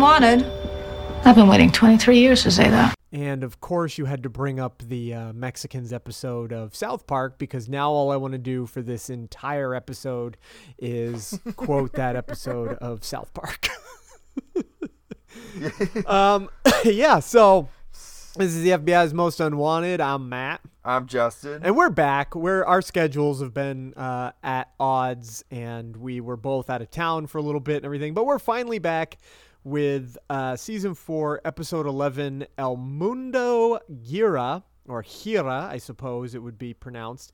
FBI's most unwanted. I've been waiting 23 years to say that. And of course, you had to bring up the uh, Mexicans episode of South Park because now all I want to do for this entire episode is quote that episode of South Park. um, yeah, so this is the FBI's Most Unwanted. I'm Matt. I'm Justin. And we're back. We're our schedules have been uh, at odds, and we were both out of town for a little bit and everything. But we're finally back with uh, season four, episode eleven, El Mundo Gira or Gira, I suppose it would be pronounced.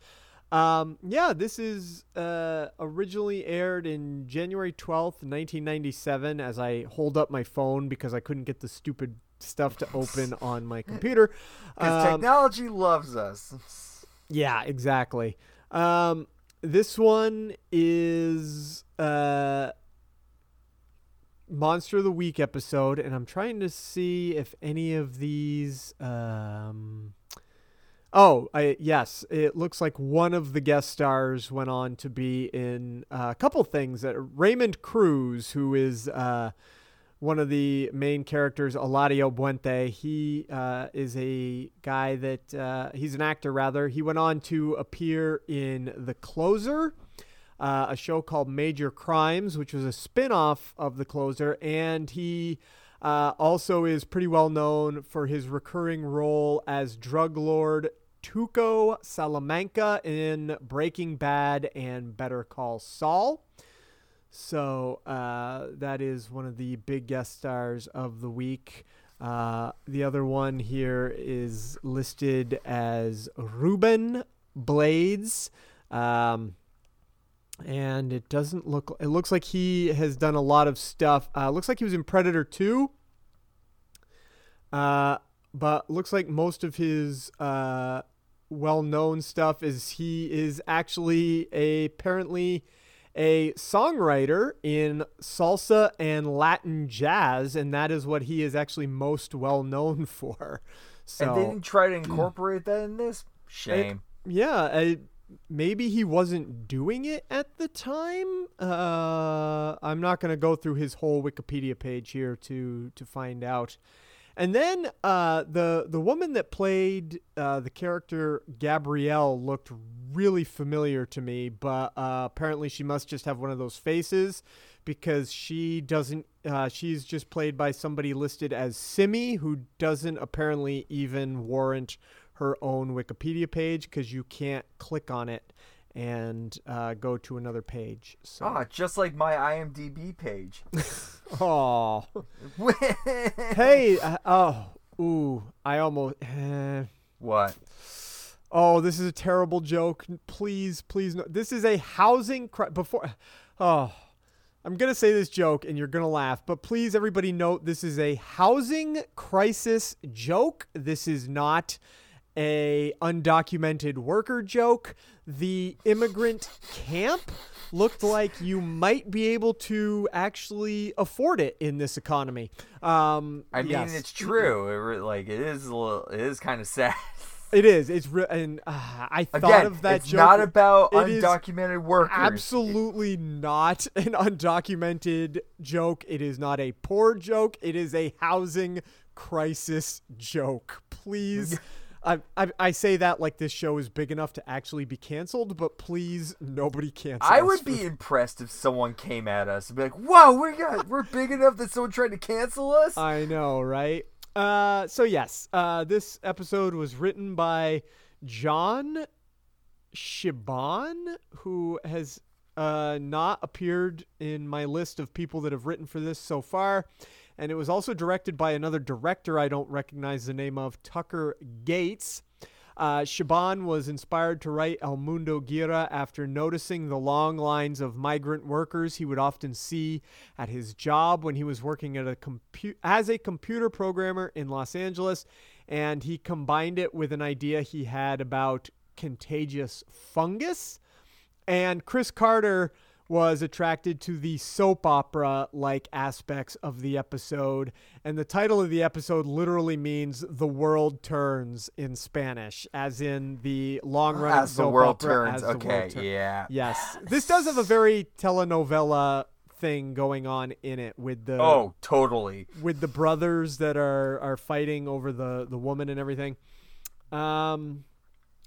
Um, yeah, this is uh, originally aired in January twelfth, nineteen ninety seven. As I hold up my phone because I couldn't get the stupid stuff to open on my computer. Because Um, technology loves us. yeah, exactly. Um, this one is uh, Monster of the Week episode, and I'm trying to see if any of these. Um, oh, I, yes, it looks like one of the guest stars went on to be in uh, a couple things. That Raymond Cruz, who is. Uh, one of the main characters, Eladio Buente. He uh, is a guy that uh, he's an actor, rather. He went on to appear in The Closer, uh, a show called Major Crimes, which was a spin off of The Closer. And he uh, also is pretty well known for his recurring role as drug lord Tuco Salamanca in Breaking Bad and Better Call Saul. So uh, that is one of the big guest stars of the week. Uh, the other one here is listed as Ruben Blades. Um, and it doesn't look, it looks like he has done a lot of stuff. Uh, looks like he was in Predator 2. Uh, but looks like most of his uh, well known stuff is he is actually a apparently a songwriter in salsa and Latin jazz, and that is what he is actually most well known for. So and they didn't try to incorporate that in this? Shame. yeah, I, maybe he wasn't doing it at the time. Uh, I'm not going to go through his whole Wikipedia page here to to find out. And then uh, the the woman that played uh, the character Gabrielle looked really familiar to me, but uh, apparently she must just have one of those faces because she doesn't. Uh, she's just played by somebody listed as Simi, who doesn't apparently even warrant her own Wikipedia page because you can't click on it and uh, go to another page. So, Ah, just like my IMDb page. oh, hey, uh, oh, ooh, I almost. eh. what? Oh, this is a terrible joke. Please, please, no. This is a housing cri- before. Oh, I'm gonna say this joke, and you're gonna laugh. But please, everybody, note this is a housing crisis joke. This is not a undocumented worker joke. The immigrant camp looked like you might be able to actually afford it in this economy. Um, I mean, yes. it's true. It, like it is. A little, it is kind of sad. It is. It's re- and uh, I thought Again, of that joke. it's joke. not about It undocumented workers. Absolutely not an undocumented joke. It is not a poor joke. It is a housing crisis joke. Please. I, I, I say that like this show is big enough to actually be canceled, but please, nobody cancel. Us. I would be impressed if someone came at us and be like, "Whoa, we got we're big enough that someone tried to cancel us." I know, right? Uh, so yes, uh, this episode was written by John Shiban, who has uh, not appeared in my list of people that have written for this so far. And it was also directed by another director I don't recognize the name of, Tucker Gates. Uh, Shiban was inspired to write El Mundo Gira after noticing the long lines of migrant workers he would often see at his job when he was working at a compu- as a computer programmer in Los Angeles. And he combined it with an idea he had about contagious fungus. And Chris Carter was attracted to the soap opera like aspects of the episode. And the title of the episode literally means the world turns in Spanish, as in the long run As the soap world opera, turns. Okay, world turn- yeah. Yes. This does have a very telenovela thing going on in it with the Oh, totally. with the brothers that are are fighting over the the woman and everything. Um,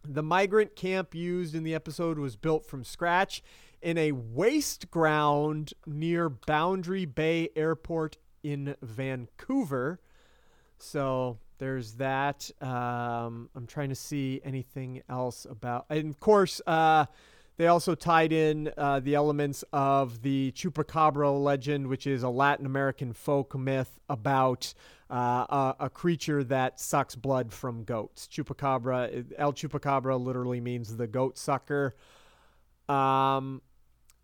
the migrant camp used in the episode was built from scratch in a waste ground near Boundary Bay Airport in Vancouver. So there's that. Um, I'm trying to see anything else about, and of course, uh, they also tied in uh, the elements of the chupacabra legend, which is a Latin American folk myth about uh, a, a creature that sucks blood from goats. Chupacabra, El Chupacabra literally means the goat sucker. Um,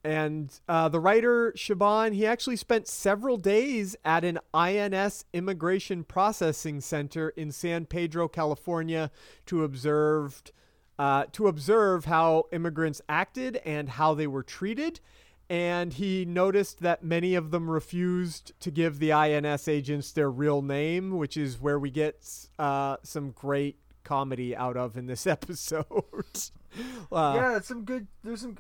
and uh, the writer Shiban, he actually spent several days at an INS immigration processing center in San Pedro, California, to observe uh, to observe how immigrants acted and how they were treated. And he noticed that many of them refused to give the INS agents their real name, which is where we get uh, some great comedy out of in this episode. uh, yeah, some good. There's some.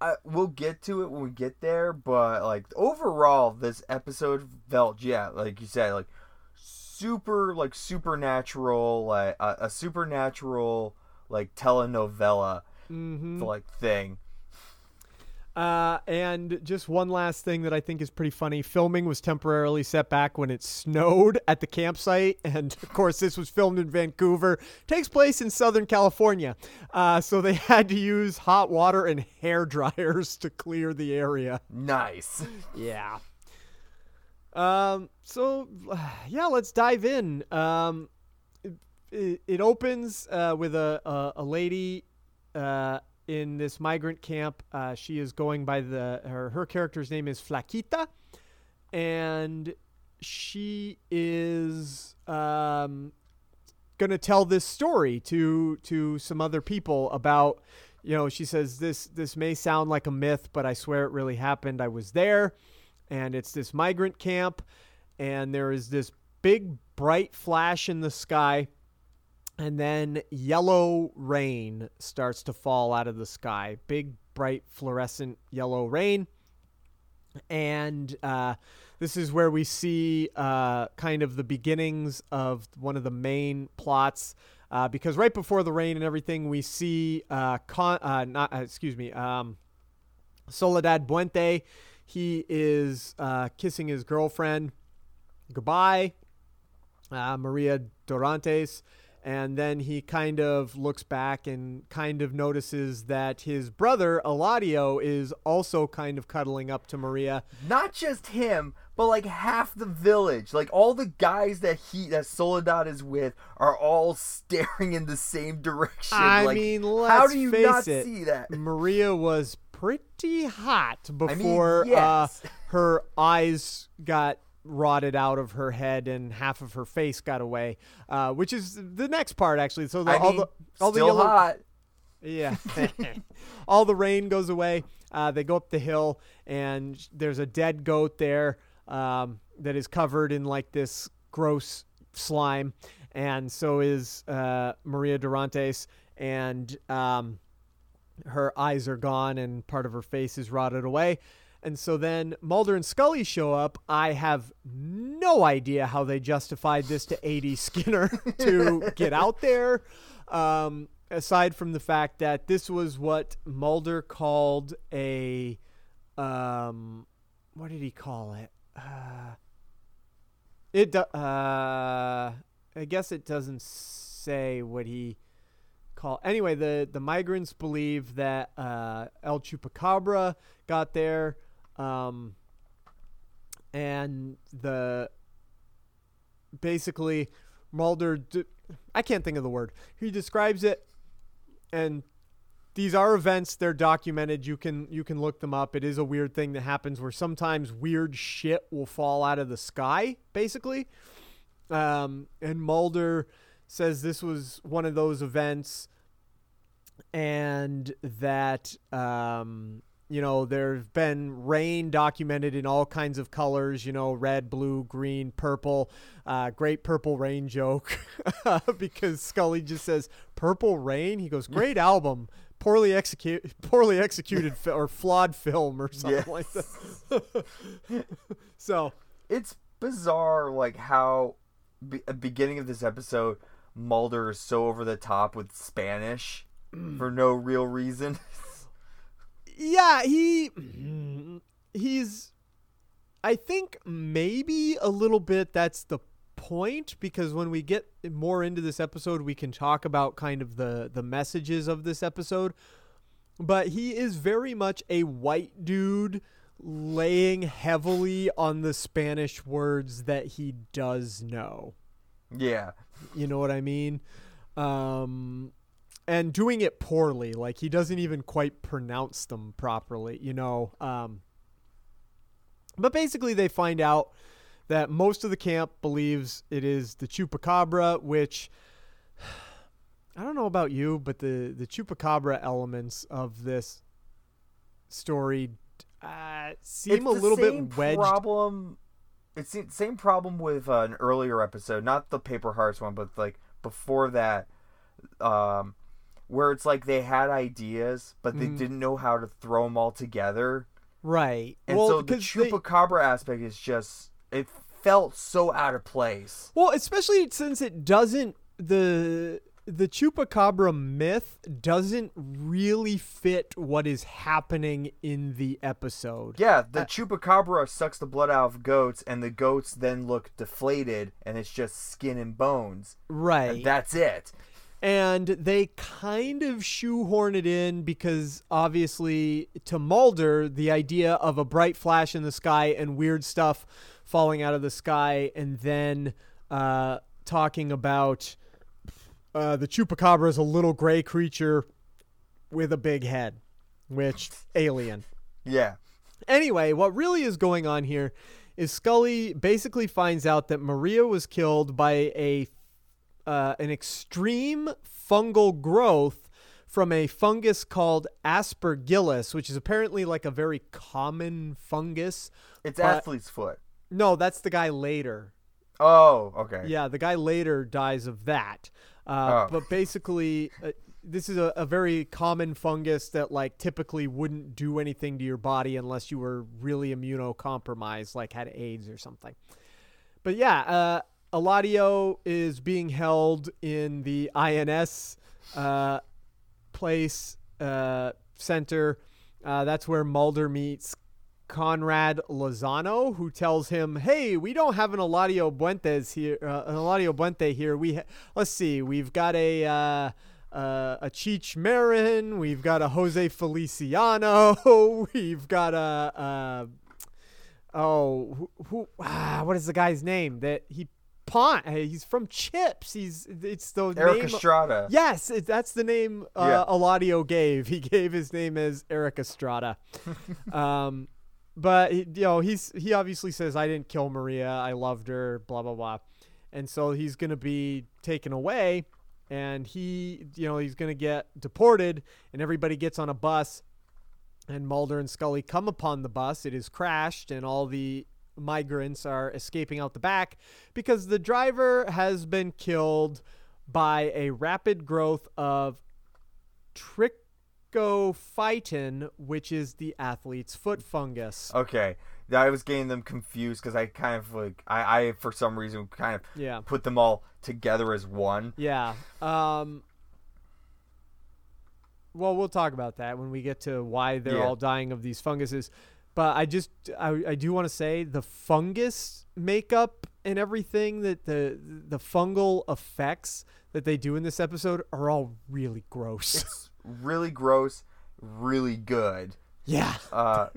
Uh, we'll get to it when we get there, but like overall, this episode felt yeah, like you said, like super, like supernatural, like a, a supernatural, like telenovela, mhm. like thing. Uh, and just one last thing that I think is pretty funny. Filming was temporarily set back when it snowed at the campsite. And of course, this was filmed in Vancouver. Takes place in Southern California. Uh, so they had to use hot water and hair dryers to clear the area. Nice. Yeah. Um, so, yeah, let's dive in. Um, it, it opens uh, with a, a, a lady uh, in this migrant camp. Uh, she is going by the her her character's name is Flaquita, and she is um, gonna tell this story to to some other people about. You know, she says this this may sound like a myth, but I swear it really happened. I was there, and it's this migrant camp, and there is this big bright flash in the sky and then yellow rain starts to fall out of the sky. Big bright fluorescent yellow rain. And uh, this is where we see uh, kind of the beginnings of one of the main plots uh, because right before the rain and everything we see uh, con- uh, not uh, excuse me um, soledad buente. He is kissing his girlfriend. Goodbye maria dorantes and then he kind of looks back and kind of notices that his brother Eladio is also kind of cuddling up to Maria. Not just him, but like half the village, like all the guys that he that Soledad is with, are all staring in the same direction. I like, mean, how do you not it, see that? Maria was pretty hot mean, before yes. uh, her eyes got rotted out of her head and half of her face got away, uh, which is the next part actually. So the, I all mean, the all the yellow, hot. Yeah. All the rain goes away. Uh, they go up the hill, and there's a dead goat there um, that is covered in like this gross slime. And so is uh, Maria Dorantes, and um, her eyes are gone, and part of her face is rotted away. And so then Mulder and Scully show up. I have no idea how they justified this to A.D. Skinner to get out there. Um, aside from the fact that this was what Mulder called a, um, what did he call it? Uh, it, uh, I guess it doesn't say what he call. Anyway, the the migrants believe that uh, El Chupacabra got there, um, and the basically Mulder, I can't think of the word. He describes it, and these are events. They're documented. You can you can look them up. It is a weird thing that happens where sometimes weird shit will fall out of the sky, basically. Um, and Mulder says this was one of those events, and that um, you know there's been rain documented in all kinds of colors. You know, red, blue, green, purple. Uh, great purple rain joke because Scully just says purple rain. He goes, great album. Poorly executed, poorly executed, fi- or flawed film, or something Yes. like that. so, it's bizarre like how be- beginning of this episode Mulder is so over the top with Spanish for no real reason. Yeah, he he's I think maybe a little bit that's the point because when we get more into this episode we can talk about kind of the the messages of this episode. But he is very much a white dude laying heavily on the Spanish words that he does know. yeah. You know what I mean? Um, and doing it poorly. Like he doesn't even quite pronounce them properly, you know. Um, but basically, they find out that most of the camp believes it is the chupacabra, which I don't know about you, but the the chupacabra elements of this story uh, seem a little bit wedged. Problem. It's the same problem with uh, an earlier episode, not the Paper Hearts one, but like before that, um, where it's like they had ideas, but they Mhm. didn't know how to throw them all together, right? and well, so the they- chupacabra aspect is just it felt so out of place. Well, especially since it doesn't the the chupacabra myth doesn't really fit what is happening in the episode. Yeah, the Uh, chupacabra sucks the blood out of goats, and the goats then look deflated, and it's just skin and bones. Right. And that's it. And they kind of shoehorn it in because obviously to Mulder the idea of a bright flash in the sky and weird stuff falling out of the sky and then uh, talking about uh, the chupacabra is a little gray creature with a big head which alien Yeah. Anyway, what really is going on here is Scully basically finds out that Maria was killed by a uh, an extreme fungal growth from a fungus called Aspergillus, which is apparently like a very common fungus. It's But- athlete's foot. No, that's the guy later. Oh, okay. Yeah, the guy later dies of that. Uh, Oh. But basically, uh, this is a, a very common fungus that like typically wouldn't do anything to your body unless you were really immunocompromised, like had AIDS or something. But yeah, uh, Eladio is being held in the INS uh, place uh, center. Uh, that's where Mulder meets Conrad Lozano, who tells him, "Hey, we don't have an Eladio Buentes here. Uh, an Eladio Buente here. We ha- let's see. We've got a." Uh, uh, a Cheech Marin, we've got a Jose Feliciano, we've got a, uh oh who, who ah, what is the guy's name that he pawn he's from Chips he's it's the Eric name Estrada. Yes, it, that's the name uh, Yeah. Eladio gave. He gave his name as Erik Estrada. um, but you know, he's he obviously says I didn't kill Maria. I loved her. Blah blah blah. And so he's gonna be taken away, and he, you know, he's gonna get deported, and everybody gets on a bus, and Mulder and Scully come upon the bus. It is crashed, and all the migrants are escaping out the back because the driver has been killed by a rapid growth of trichophyton, which is the athlete's foot fungus. Okay. I was getting them confused because I kind of like I, I for some reason kind of Yeah. put them all together as one. Yeah. Um well, we'll talk about that when we get to why they're Yeah. all dying of these funguses. But I just I, I do want to say the fungus makeup and everything that the the fungal effects that they do in this episode are all really gross. It's really gross, really good. Yeah. Uh,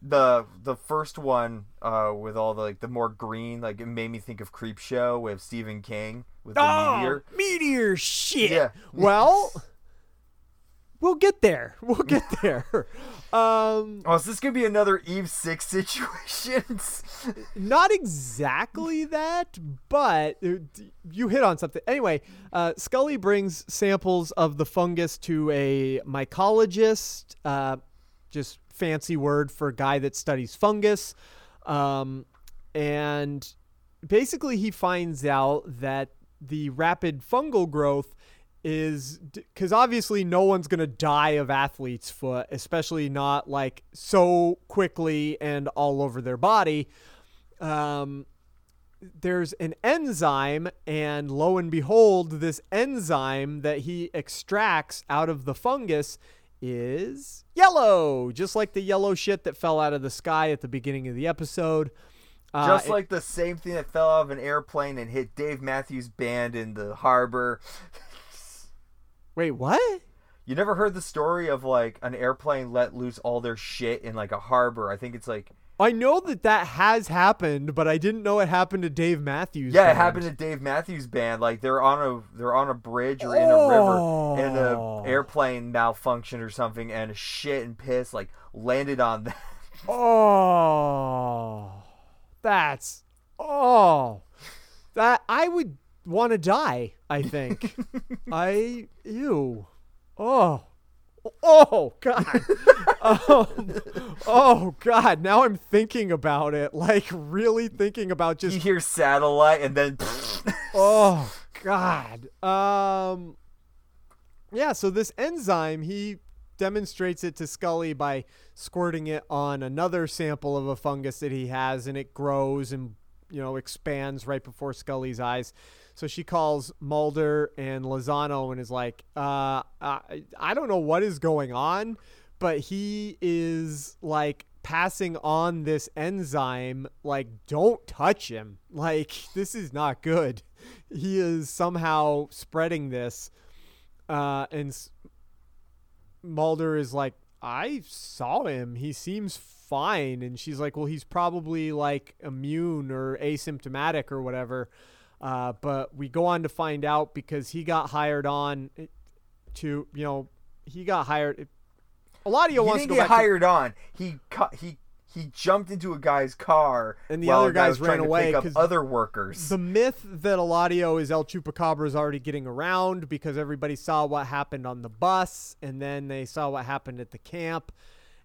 the the first one uh, with all the like the more green, like it made me think of Creepshow with Stephen King with the oh, meteor. meteor shit. Yeah. Well, we'll get there. We'll get there. um, Oh, is this gonna be another Eve Six situation? not exactly that, but uh, you hit on something. Anyway, uh, Scully brings samples of the fungus to a mycologist, uh, just fancy word for a guy that studies fungus. Um, and basically, he finds out that the rapid fungal growth is because obviously no one's going to die of athlete's foot, especially not like so quickly and all over their body. Um, there's an enzyme, and lo and behold, this enzyme that he extracts out of the fungus is yellow, just like the yellow shit that fell out of the sky at the beginning of the episode. Uh, Just it- like the same thing that fell out of an airplane and hit Dave Matthews Band in the harbor. wait, what? You never heard the story of like an airplane let loose all their shit in like a harbor? I think it's like I know that that has happened, but I didn't know it happened to Dave Matthews. yeah, it Band. happened to Dave Matthews Band. Like they're on a they're on a bridge or in a river, and Oh. an airplane malfunctioned or something, and shit and piss like landed on them. Oh, that's oh, that I would want to die. I think. I ew. Oh, oh God. um, oh God. Now I'm thinking about it. Like really thinking about you just. hear satellite, and then Oh God. Um. Yeah. So this enzyme, he demonstrates it to Scully by squirting it on another sample of a fungus that he has, and it grows and you know expands right before Scully's eyes. So she calls Mulder and Lozano and is like, uh, I, I don't know what is going on, but he is like passing on this enzyme. Like, don't touch him. Like, this is not good. He is somehow spreading this. Uh, and Mulder is like, I saw him. He seems fine. And she's like, well, he's probably like immune or asymptomatic or whatever. Uh, but we go on to find out because he got hired on to, you know, he got hired. Eladio wants to go get back to- hired on. He cut he. He jumped into a guy's car, And the other guys ran away pick up 'cause other workers. The myth that Eladio is El Chupacabra is already getting around because everybody saw what happened on the bus and then they saw what happened at the camp.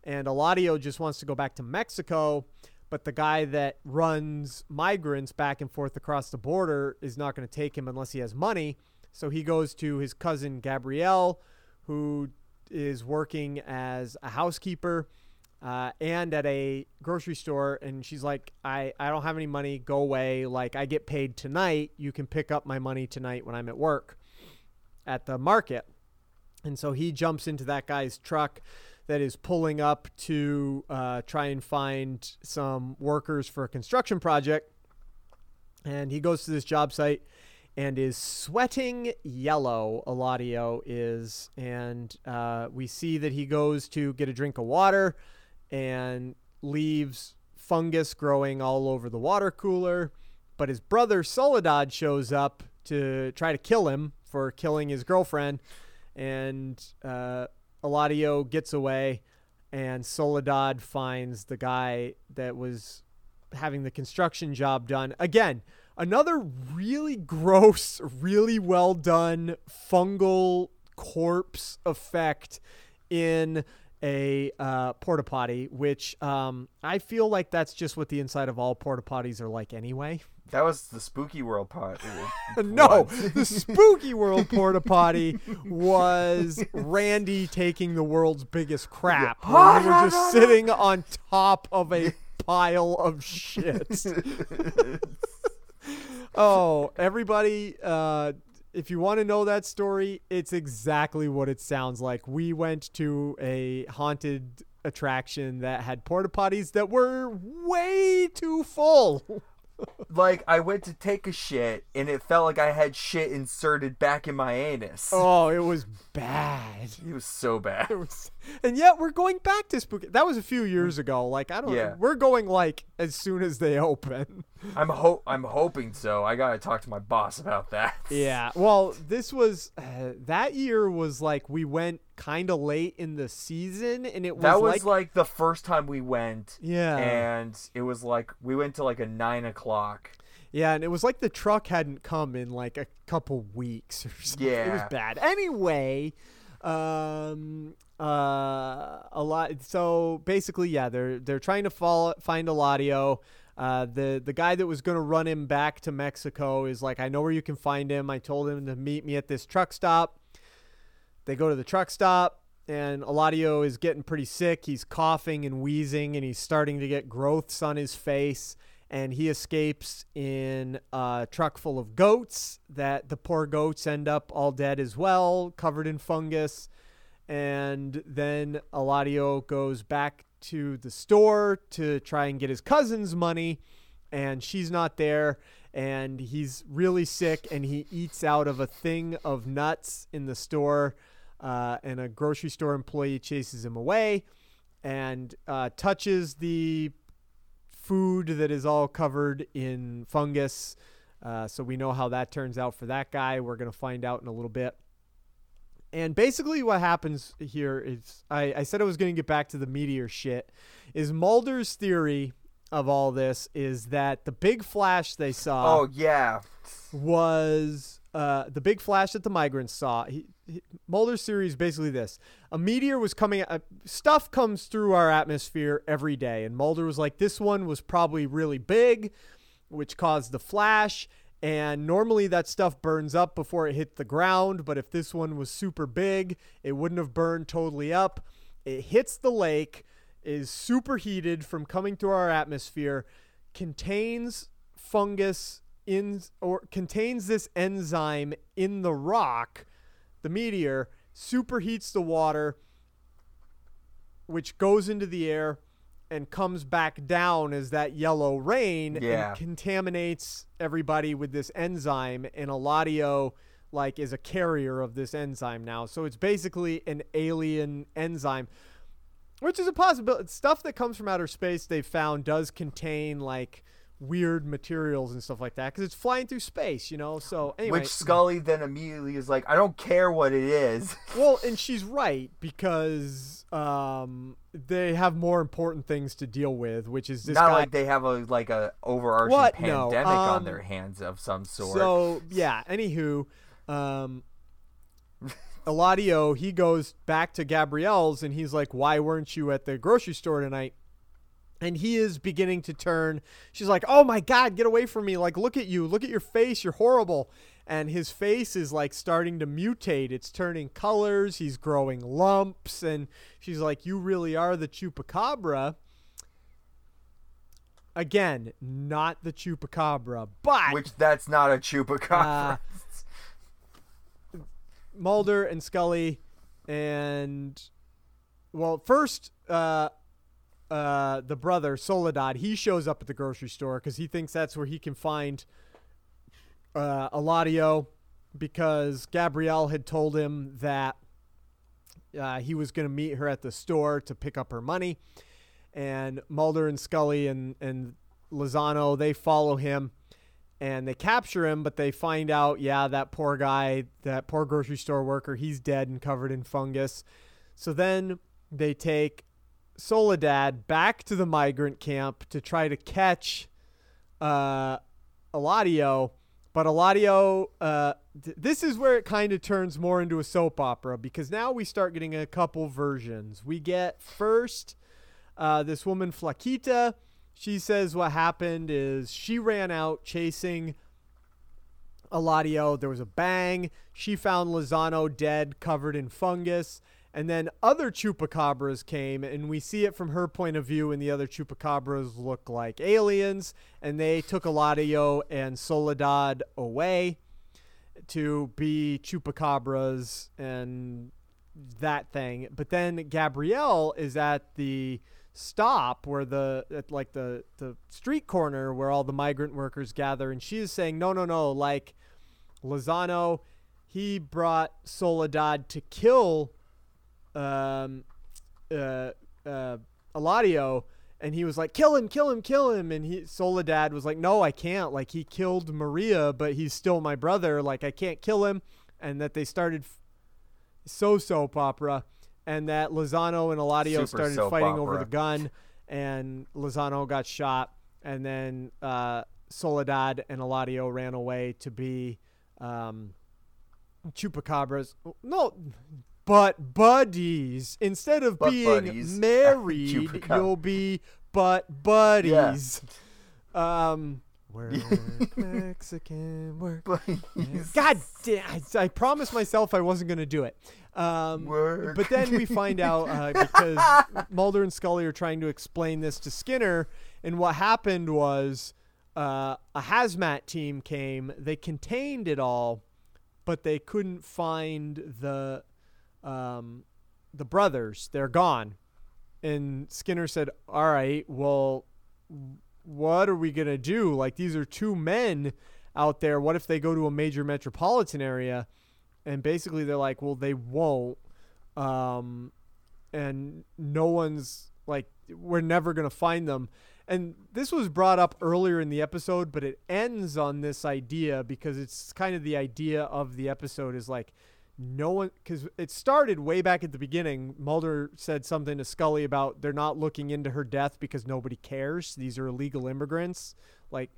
And Eladio just wants to go back to Mexico, but the guy that runs migrants back and forth across the border is not going to take him unless he has money. So he goes to his cousin Gabrielle, who is working as a housekeeper uh, and at a grocery store and she's like I, I don't have any money. Go away. Like i get paid tonight. You can pick up my money tonight when i'm at work at the market. And so he jumps into that guy's truck that is pulling up to uh, try and find some workers for a construction project and he goes to this job site and is sweating yellow. Eladio is, and uh, we see that he goes to get a drink of water and leaves fungus growing all over the water cooler. But his brother Soledad shows up to try to kill him for killing his girlfriend, and uh, Eladio gets away, and Soledad finds the guy that was having the construction job done. Again, another really gross, really well done fungal corpse effect in a uh, porta potty, which um, I feel like that's just what the inside of all porta potties are like anyway. That was the spooky world part. No, the spooky world porta potty was Randy taking the world's biggest crap. When we were just sitting on top of a pile of shit. oh, everybody, uh, if you want to know that story, it's exactly what it sounds like. We went to a haunted attraction that had porta potties that were way too full. Like I went to take a shit and it felt like I had shit inserted back in my anus. Oh, it was bad. It was so bad. Was and yet we're going back to spooky. That was a few years ago. Like I don't. Yeah. We're going like as soon as they open. I'm ho- I'm hoping so. I gotta talk to my boss about that. Yeah. Well, this was uh, that year was like we went kind of late in the season, and it was that was like, like, the first time we went. Yeah. And it was like we went to like a nine o'clock. yeah, and it was like the truck hadn't come in like a couple weeks or something. It was bad. Anyway, um, uh, a lot. So basically, yeah, they're they're trying to follow, find Eladio. Uh, the the guy that was going to run him back to Mexico is like, I know where you can find him. I told him to meet me at this truck stop. They go to the truck stop, and Eladio is getting pretty sick. He's coughing and wheezing, and he's starting to get growths on his face. And he escapes in a truck full of goats. That the poor goats end up all dead as well, covered in fungus. And then Eladio goes back to the store to try and get his cousin's money, and she's not there. And he's really sick, and he eats out of a thing of nuts in the store. Uh, and a grocery store employee chases him away and uh, touches the food that is all covered in fungus. Uh, so we know how that turns out for that guy. We're going to find out in a little bit. And basically, what happens here is I, I said I was going to get back to the meteor shit. Is Mulder's theory of all this is that the big flash they saw Oh yeah. was uh, the big flash that the migrants saw. He, Mulder's theory is basically this: a meteor was coming. Uh, stuff comes through our atmosphere every day, and Mulder was like, "This one was probably really big, which caused the flash." And normally that stuff burns up before it hit the ground, but if this one was super big, it wouldn't have burned totally up. It hits the lake, is superheated from coming through our atmosphere, contains fungus in or contains this enzyme in the rock, the meteor superheats the water, which goes into the air and comes back down as that yellow rain Yeah. and contaminates everybody with this enzyme. And Eladio like is a carrier of this enzyme now. So it's basically an alien enzyme. Which is a possibility. Stuff that comes from outer space they've found does contain like weird materials and stuff like that because it's flying through space, you know. So anyway, Which Scully then immediately is like, I don't care what it is. well, and she's right because um, they have more important things to deal with, which is this Not guy. like they have a like a overarching What? No, pandemic um, on their hands of some sort. So yeah. Anywho, um, Eladio he goes back to Gabrielle's and he's like, "Why weren't you at the grocery store tonight?" And he is beginning to turn. She's like, "Oh my God, get away from me! Like, look at you! Look at your face! You're horrible!" And his face is like starting to mutate. It's turning colors. He's growing lumps, and she's like, "You really are the chupacabra." Again, not the chupacabra, but Which that's not a chupacabra. Uh, Mulder and Scully, and well, first, uh, uh, the brother Soledad, he shows up at the grocery store because he thinks that's where he can find uh, Eladio because Gabrielle had told him that uh, he was going to meet her at the store to pick up her money. And Mulder and Scully and, and Lozano, they follow him and they capture him, but they find out, yeah, that poor guy, that poor grocery store worker, he's dead and covered in fungus. So then they take Soledad back to the migrant camp to try to catch uh, Eladio. But Eladio, uh, th- this is where it kind of turns more into a soap opera because now we start getting a couple versions. We get first uh, this woman, Flaquita. She says what happened is she ran out chasing Eladio. There was a bang. She found Lozano dead, covered in fungus. And then other chupacabras came, and we see it from her point of view, and the other chupacabras look like aliens. And they took Eladio and Soledad away to be chupacabras and that thing. But then Gabrielle is at the stop where the at like the the street corner where all the migrant workers gather and she is saying no no no like Lozano he brought Soledad to kill um uh, uh, Eladio, and he was like, "Kill him, kill him, kill him," and he Soledad was like, "No, I can't. Like he killed Maria, but he's still my brother. Like I can't kill him." And that they started f- so soap opera, and that Lozano and Eladio Super started fighting over the gun, and Lozano got shot, and then uh, Soledad and Eladio ran away to be um, chupacabras. No, but buddies. Instead of Butt being buddies. married, you'll be butt buddies. Um, work Mexican work. God damn! I, I promised myself I wasn't gonna do it. Um, Work. but then we find out uh, because Mulder and Scully are trying to explain this to Skinner, and what happened was uh, a hazmat team came. They contained it all, but they couldn't find the um, the brothers. They're gone. And Skinner said, "All right, well, what are we gonna do? Like these are two men out there. What if they go to a major metropolitan area?" And basically, they're like, "Well, they won't." Um, and no one's like, we're never gonna find them. And this was brought up earlier in the episode, but it ends on this idea because it's kind of the idea of the episode is like no one because it started way back at the beginning. Mulder said something to Scully about they're not looking into her death because nobody cares. These are illegal immigrants. Like,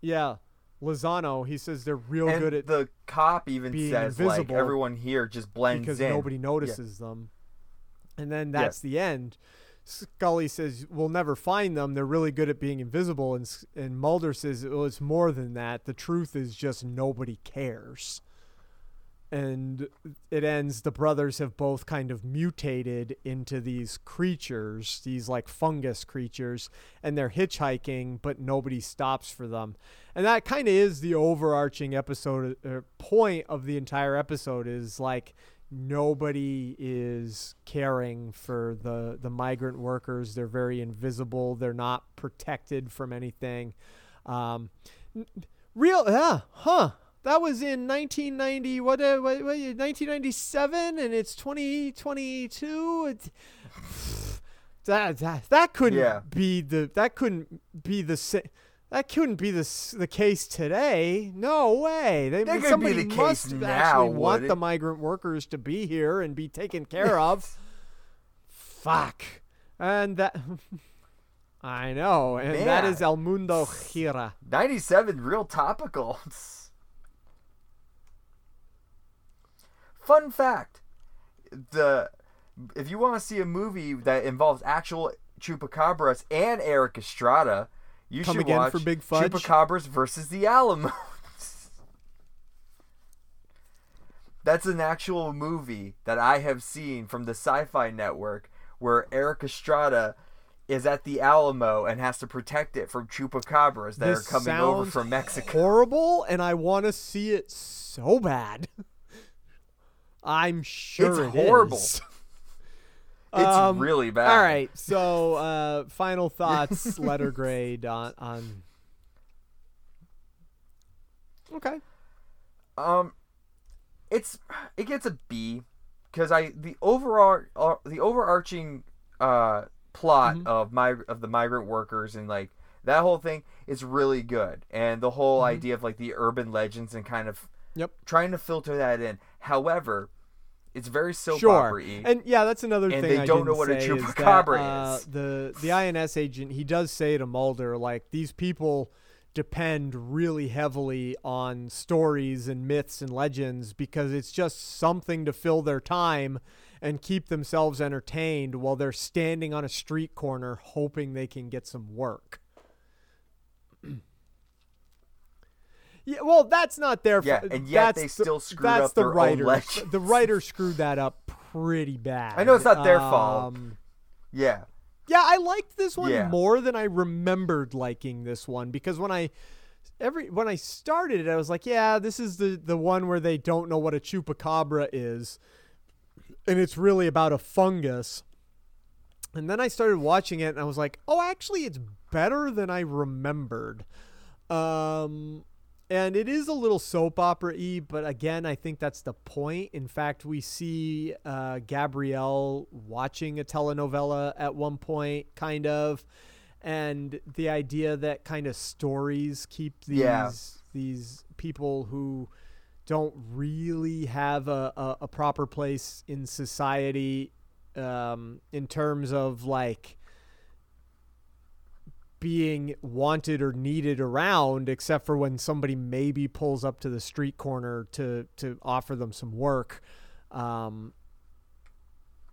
yeah, Lozano. He says they're real and good at the cop even being says like everyone here just blends because in. nobody notices them. And then that's the end. Scully says, "We'll never find them. They're really good at being invisible." And and Mulder says, "Well, it's more than that. The truth is just nobody cares." And it ends. The brothers have both kind of mutated into these creatures, these like fungus creatures, and they're hitchhiking, but nobody stops for them. And that kind of is the overarching episode or point of the entire episode. Is like nobody is caring for the the migrant workers. They're very invisible. They're not protected from anything. Um, real, yeah, huh? That was in 1990. What? Uh, what, what 1997, and it's 2022. It, that that that couldn't Yeah. be the that couldn't be the that couldn't be the the case today. No way. They, That somebody the case must now, actually would want the migrant workers to be here and be taken care of. Fuck. And that I know, and that Man. is El Mundo Gira. 97 real topical. Fun fact. The if you want to see a movie that involves actual chupacabras and Erik Estrada, you Come should again watch for Big Fudge? Chupacabras versus the Alamo. That's an actual movie that I have seen from the Sci-Fi Network where Erik Estrada is at the Alamo and has to protect it from chupacabras that This are coming over from Mexico. Horrible, and I want to see it so bad. I'm sure It's it horrible. is. It's Um, really bad. All right, so uh, final thoughts, letter grade on on. Okay. Um, it's it gets a B because I the overall uh, the overarching uh plot Mm-hmm. of my of the migrant workers and like that whole thing is really good and the whole idea of like the urban legends and kind of Mm-hmm. Yep. trying to filter that in. However, it's very soap sure. And yeah, that's another And thing. they I don't know what a chupacabra that, uh, is. The the INS agent he does say to Mulder like these people depend really heavily on stories and myths and legends because it's just something to fill their time and keep themselves entertained while they're standing on a street corner hoping they can get some work. Yeah, well, that's not their Yeah, and yet that's they the- still screwed that's up the their writer. legends. The writer screwed that up pretty bad. I know it's not their fault. Um, yeah. yeah, I liked this one Yeah. more than I remembered liking this one because when I every when I started it, I was like, yeah, this is the the one where they don't know what a chupacabra is, and it's really about a fungus. And then I started watching it, and I was like, oh, actually, it's better than I remembered. Um, and it is a little soap opera y, but again, I think that's the point. In fact, we see uh, Gabrielle watching a telenovela at one point, kind of, and the idea that kind of stories keep these Yeah. these people who don't really have a, a, a proper place in society um, in terms of like being wanted or needed around except for when somebody maybe pulls up to the street corner to to offer them some work um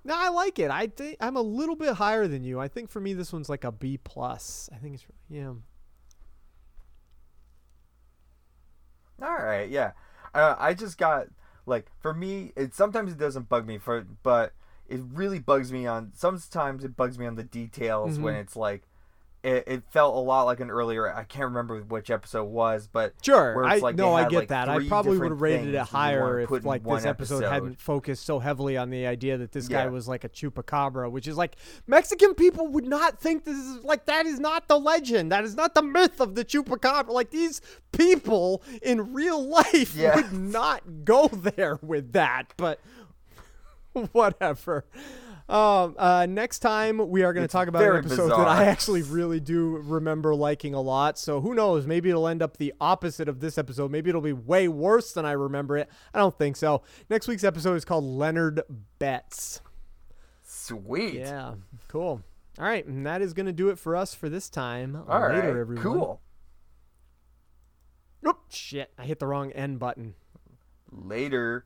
no i like it i think i'm a little bit higher than you i think for me this one's like a b plus i think it's yeah All right, yeah. Uh, I just got like for me, it sometimes it doesn't bug me for, but it really bugs me on. Sometimes it bugs me on the details when Mhm. it's like. It, it felt a lot like an earlier. I can't remember which episode was, but Sure, where I it's like no, I get like, that. I probably would have rated it higher if like this episode, episode. hadn't focused so heavily on the idea that this guy was like a chupacabra, which is like Mexican people would not think this is like that is not the legend. That is not the myth of the chupacabra. Like these people in real life Yeah. would not go there with that, but whatever. Um, uh, next time we are going to talk about an episode that I actually really do remember liking a lot. So who knows? Maybe it'll end up the opposite of this episode. Maybe it'll be way worse than I remember it. I don't think so. Next week's episode is called Leonard Betts. sweet. Yeah, cool. All right, and that is going to do it for us for this time. All right, Later, everyone. cool. Oop, shit! I hit the wrong end button. Later.